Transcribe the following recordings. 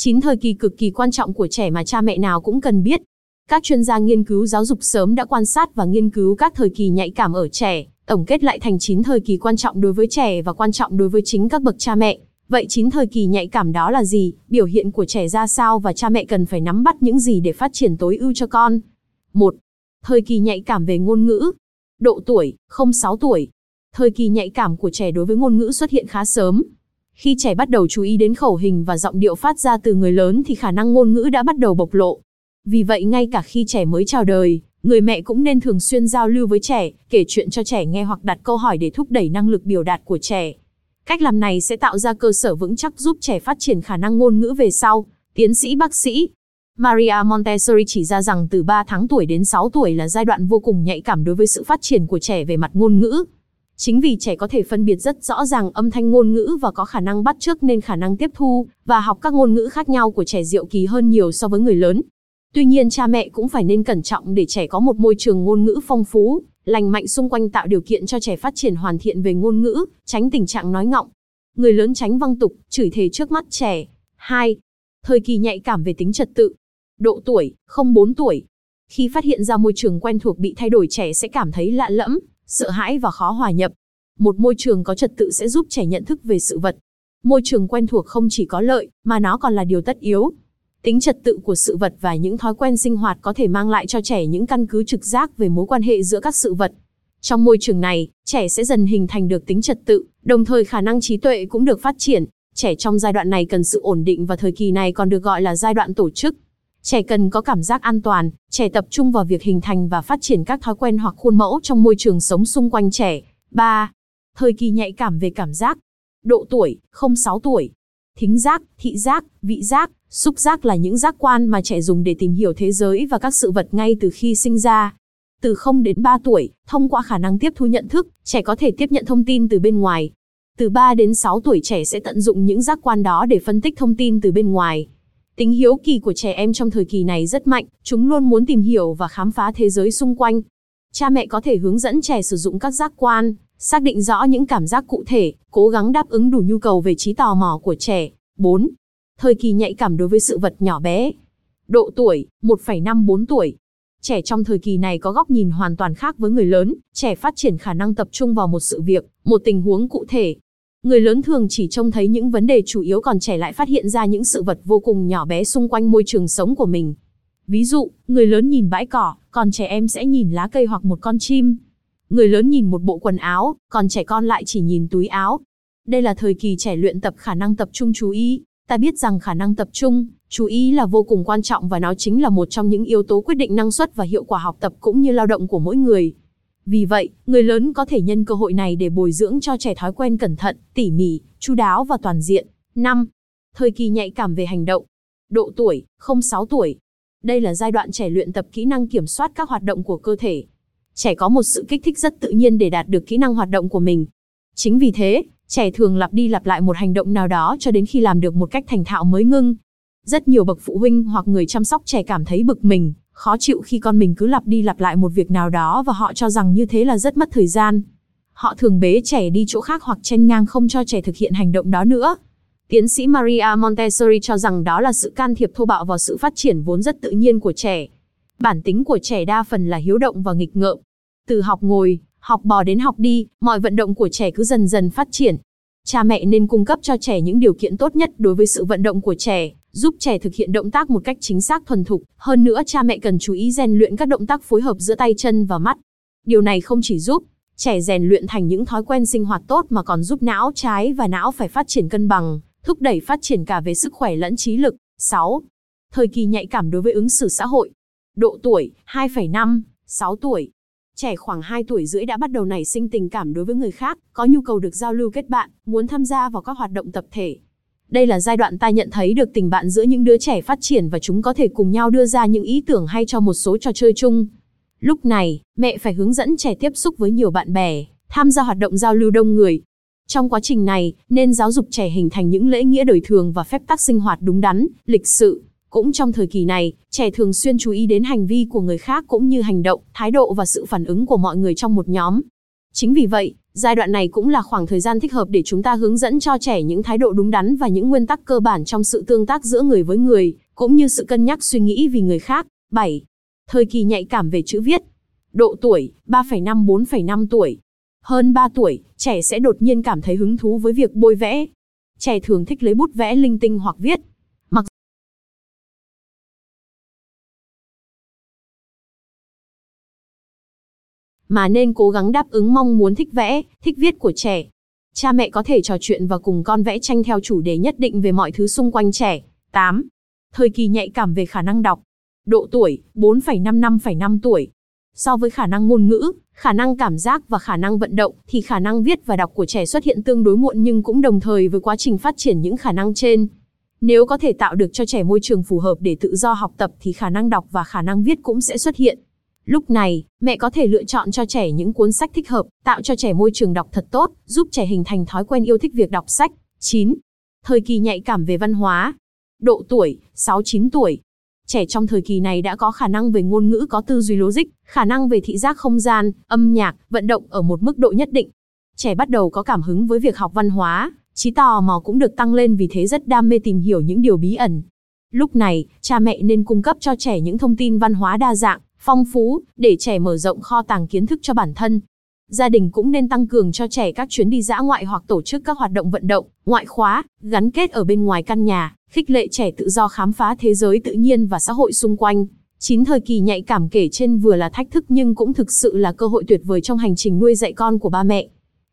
Chín thời kỳ cực kỳ quan trọng của trẻ mà cha mẹ nào cũng cần biết. Các chuyên gia nghiên cứu giáo dục sớm đã quan sát và nghiên cứu các thời kỳ nhạy cảm ở trẻ, tổng kết lại thành 9 thời kỳ quan trọng đối với trẻ và quan trọng đối với chính các bậc cha mẹ. Vậy 9 thời kỳ nhạy cảm đó là gì, biểu hiện của trẻ ra sao và cha mẹ cần phải nắm bắt những gì để phát triển tối ưu cho con? 1. Thời kỳ nhạy cảm về ngôn ngữ. Độ tuổi, 0-6 tuổi. Thời kỳ nhạy cảm của trẻ đối với ngôn ngữ xuất hiện khá sớm. Khi trẻ bắt đầu chú ý đến khẩu hình và giọng điệu phát ra từ người lớn thì khả năng ngôn ngữ đã bắt đầu bộc lộ. Vì vậy ngay cả khi trẻ mới chào đời, người mẹ cũng nên thường xuyên giao lưu với trẻ, kể chuyện cho trẻ nghe hoặc đặt câu hỏi để thúc đẩy năng lực biểu đạt của trẻ. Cách làm này sẽ tạo ra cơ sở vững chắc giúp trẻ phát triển khả năng ngôn ngữ về sau. Tiến sĩ bác sĩ Maria Montessori chỉ ra rằng từ 3 tháng tuổi đến 6 tuổi là giai đoạn vô cùng nhạy cảm đối với sự phát triển của trẻ về mặt ngôn ngữ. Chính vì trẻ có thể phân biệt rất rõ ràng âm thanh ngôn ngữ và có khả năng bắt chước nên khả năng tiếp thu và học các ngôn ngữ khác nhau của trẻ diệu kỳ hơn nhiều so với người lớn. Tuy nhiên cha mẹ cũng phải nên cẩn trọng để trẻ có một môi trường ngôn ngữ phong phú, lành mạnh xung quanh tạo điều kiện cho trẻ phát triển hoàn thiện về ngôn ngữ, tránh tình trạng nói ngọng. Người lớn tránh văng tục, chửi thề trước mắt trẻ. 2. Thời kỳ nhạy cảm về tính trật tự. Độ tuổi, không 4 tuổi. Khi phát hiện ra môi trường quen thuộc bị thay đổi trẻ sẽ cảm thấy lạ lẫm, sợ hãi và khó hòa nhập. Một môi trường có trật tự sẽ giúp trẻ nhận thức về sự vật. Môi trường quen thuộc không chỉ có lợi, mà nó còn là điều tất yếu. Tính trật tự của sự vật và những thói quen sinh hoạt có thể mang lại cho trẻ những căn cứ trực giác về mối quan hệ giữa các sự vật. Trong môi trường này, trẻ sẽ dần hình thành được tính trật tự, đồng thời khả năng trí tuệ cũng được phát triển. Trẻ trong giai đoạn này cần sự ổn định và thời kỳ này còn được gọi là giai đoạn tổ chức. Trẻ cần có cảm giác an toàn, trẻ tập trung vào việc hình thành và phát triển các thói quen hoặc khuôn mẫu trong môi trường sống xung quanh trẻ. 3. Thời kỳ nhạy cảm về cảm giác. Độ tuổi, 0-6 tuổi. Thính giác, thị giác, vị giác, xúc giác là những giác quan mà trẻ dùng để tìm hiểu thế giới và các sự vật ngay từ khi sinh ra. Từ 0 đến 3 tuổi, thông qua khả năng tiếp thu nhận thức, trẻ có thể tiếp nhận thông tin từ bên ngoài. Từ 3 đến 6 tuổi trẻ sẽ tận dụng những giác quan đó để phân tích thông tin từ bên ngoài. Tính hiếu kỳ của trẻ em trong thời kỳ này rất mạnh, chúng luôn muốn tìm hiểu và khám phá thế giới xung quanh. Cha mẹ có thể hướng dẫn trẻ sử dụng các giác quan, xác định rõ những cảm giác cụ thể, cố gắng đáp ứng đủ nhu cầu về trí tò mò của trẻ. 4. Thời kỳ nhạy cảm đối với sự vật nhỏ bé. Độ tuổi, 1,5-4 tuổi. Trẻ trong thời kỳ này có góc nhìn hoàn toàn khác với người lớn, trẻ phát triển khả năng tập trung vào một sự việc, một tình huống cụ thể, Người lớn thường chỉ trông thấy những vấn đề chủ yếu còn trẻ lại phát hiện ra những sự vật vô cùng nhỏ bé xung quanh môi trường sống của mình. Ví dụ, người lớn nhìn bãi cỏ, còn trẻ em sẽ nhìn lá cây hoặc một con chim. Người lớn nhìn một bộ quần áo, còn trẻ con lại chỉ nhìn túi áo. Đây là thời kỳ trẻ luyện tập khả năng tập trung chú ý. Ta biết rằng khả năng tập trung, chú ý là vô cùng quan trọng và nó chính là một trong những yếu tố quyết định năng suất và hiệu quả học tập cũng như lao động của mỗi người. Vì vậy, người lớn có thể nhân cơ hội này để bồi dưỡng cho trẻ thói quen cẩn thận, tỉ mỉ, chu đáo và toàn diện. 5. Thời kỳ nhạy cảm về hành động. Độ tuổi, 0-6 tuổi. Đây là giai đoạn trẻ luyện tập kỹ năng kiểm soát các hoạt động của cơ thể. Trẻ có một sự kích thích rất tự nhiên để đạt được kỹ năng hoạt động của mình. Chính vì thế, trẻ thường lặp đi lặp lại một hành động nào đó cho đến khi làm được một cách thành thạo mới ngưng. Rất nhiều bậc phụ huynh hoặc người chăm sóc trẻ cảm thấy bực mình, khó chịu khi con mình cứ lặp đi lặp lại một việc nào đó và họ cho rằng như thế là rất mất thời gian. Họ thường bế trẻ đi chỗ khác hoặc chen ngang không cho trẻ thực hiện hành động đó nữa. Tiến sĩ Maria Montessori cho rằng đó là sự can thiệp thô bạo vào sự phát triển vốn rất tự nhiên của trẻ. Bản tính của trẻ đa phần là hiếu động và nghịch ngợm. Từ học ngồi, học bò đến học đi, mọi vận động của trẻ cứ dần dần phát triển. Cha mẹ nên cung cấp cho trẻ những điều kiện tốt nhất đối với sự vận động của trẻ giúp trẻ thực hiện động tác một cách chính xác thuần thục. Hơn nữa cha mẹ cần chú ý rèn luyện các động tác phối hợp giữa tay chân và mắt. Điều này không chỉ giúp trẻ rèn luyện thành những thói quen sinh hoạt tốt mà còn giúp não trái và não phải phát triển cân bằng, thúc đẩy phát triển cả về sức khỏe lẫn trí lực. 6. Thời kỳ nhạy cảm đối với ứng xử xã hội. Độ tuổi 2,5, 6 tuổi. Trẻ khoảng 2 tuổi rưỡi đã bắt đầu nảy sinh tình cảm đối với người khác, có nhu cầu được giao lưu kết bạn, muốn tham gia vào các hoạt động tập thể, đây là giai đoạn ta nhận thấy được tình bạn giữa những đứa trẻ phát triển và chúng có thể cùng nhau đưa ra những ý tưởng hay cho một số trò chơi chung. Lúc này, mẹ phải hướng dẫn trẻ tiếp xúc với nhiều bạn bè, tham gia hoạt động giao lưu đông người. Trong quá trình này, nên giáo dục trẻ hình thành những lễ nghĩa đời thường và phép tắc sinh hoạt đúng đắn, lịch sự. Cũng trong thời kỳ này, trẻ thường xuyên chú ý đến hành vi của người khác cũng như hành động, thái độ và sự phản ứng của mọi người trong một nhóm. Chính vì vậy, Giai đoạn này cũng là khoảng thời gian thích hợp để chúng ta hướng dẫn cho trẻ những thái độ đúng đắn và những nguyên tắc cơ bản trong sự tương tác giữa người với người, cũng như sự cân nhắc suy nghĩ vì người khác. 7. Thời kỳ nhạy cảm về chữ viết. Độ tuổi, 3,5-4,5 tuổi. Hơn 3 tuổi, trẻ sẽ đột nhiên cảm thấy hứng thú với việc bôi vẽ. Trẻ thường thích lấy bút vẽ linh tinh hoặc viết. Mà nên cố gắng đáp ứng mong muốn thích vẽ, thích viết của trẻ. Cha mẹ có thể trò chuyện và cùng con vẽ tranh theo chủ đề nhất định về mọi thứ xung quanh trẻ. 8. Thời kỳ nhạy cảm về khả năng đọc. Độ tuổi, 4,5-5,5 tuổi. So với khả năng ngôn ngữ, khả năng cảm giác và khả năng vận động, thì khả năng viết và đọc của trẻ xuất hiện tương đối muộn nhưng cũng đồng thời với quá trình phát triển những khả năng trên. Nếu có thể tạo được cho trẻ môi trường phù hợp để tự do học tập thì khả năng đọc và khả năng viết cũng sẽ xuất hiện. Lúc này, mẹ có thể lựa chọn cho trẻ những cuốn sách thích hợp, tạo cho trẻ môi trường đọc thật tốt, giúp trẻ hình thành thói quen yêu thích việc đọc sách. 9. Thời kỳ nhạy cảm về văn hóa. Độ tuổi, 6-9 tuổi. Trẻ trong thời kỳ này đã có khả năng về ngôn ngữ có tư duy logic, khả năng về thị giác không gian, âm nhạc, vận động ở một mức độ nhất định. Trẻ bắt đầu có cảm hứng với việc học văn hóa, trí tò mò cũng được tăng lên vì thế rất đam mê tìm hiểu những điều bí ẩn. Lúc này, cha mẹ nên cung cấp cho trẻ những thông tin văn hóa đa dạng, phong phú, để trẻ mở rộng kho tàng kiến thức cho bản thân. Gia đình cũng nên tăng cường cho trẻ các chuyến đi dã ngoại hoặc tổ chức các hoạt động vận động, ngoại khóa, gắn kết ở bên ngoài căn nhà, khích lệ trẻ tự do khám phá thế giới tự nhiên và xã hội xung quanh. Chín thời kỳ nhạy cảm kể trên vừa là thách thức nhưng cũng thực sự là cơ hội tuyệt vời trong hành trình nuôi dạy con của ba mẹ.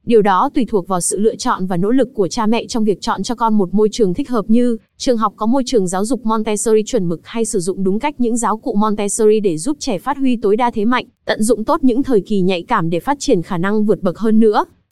Điều đó tùy thuộc vào sự lựa chọn và nỗ lực của cha mẹ trong việc chọn cho con một môi trường thích hợp như trường học có môi trường giáo dục Montessori chuẩn mực hay sử dụng đúng cách những giáo cụ Montessori để giúp trẻ phát huy tối đa thế mạnh, tận dụng tốt những thời kỳ nhạy cảm để phát triển khả năng vượt bậc hơn nữa.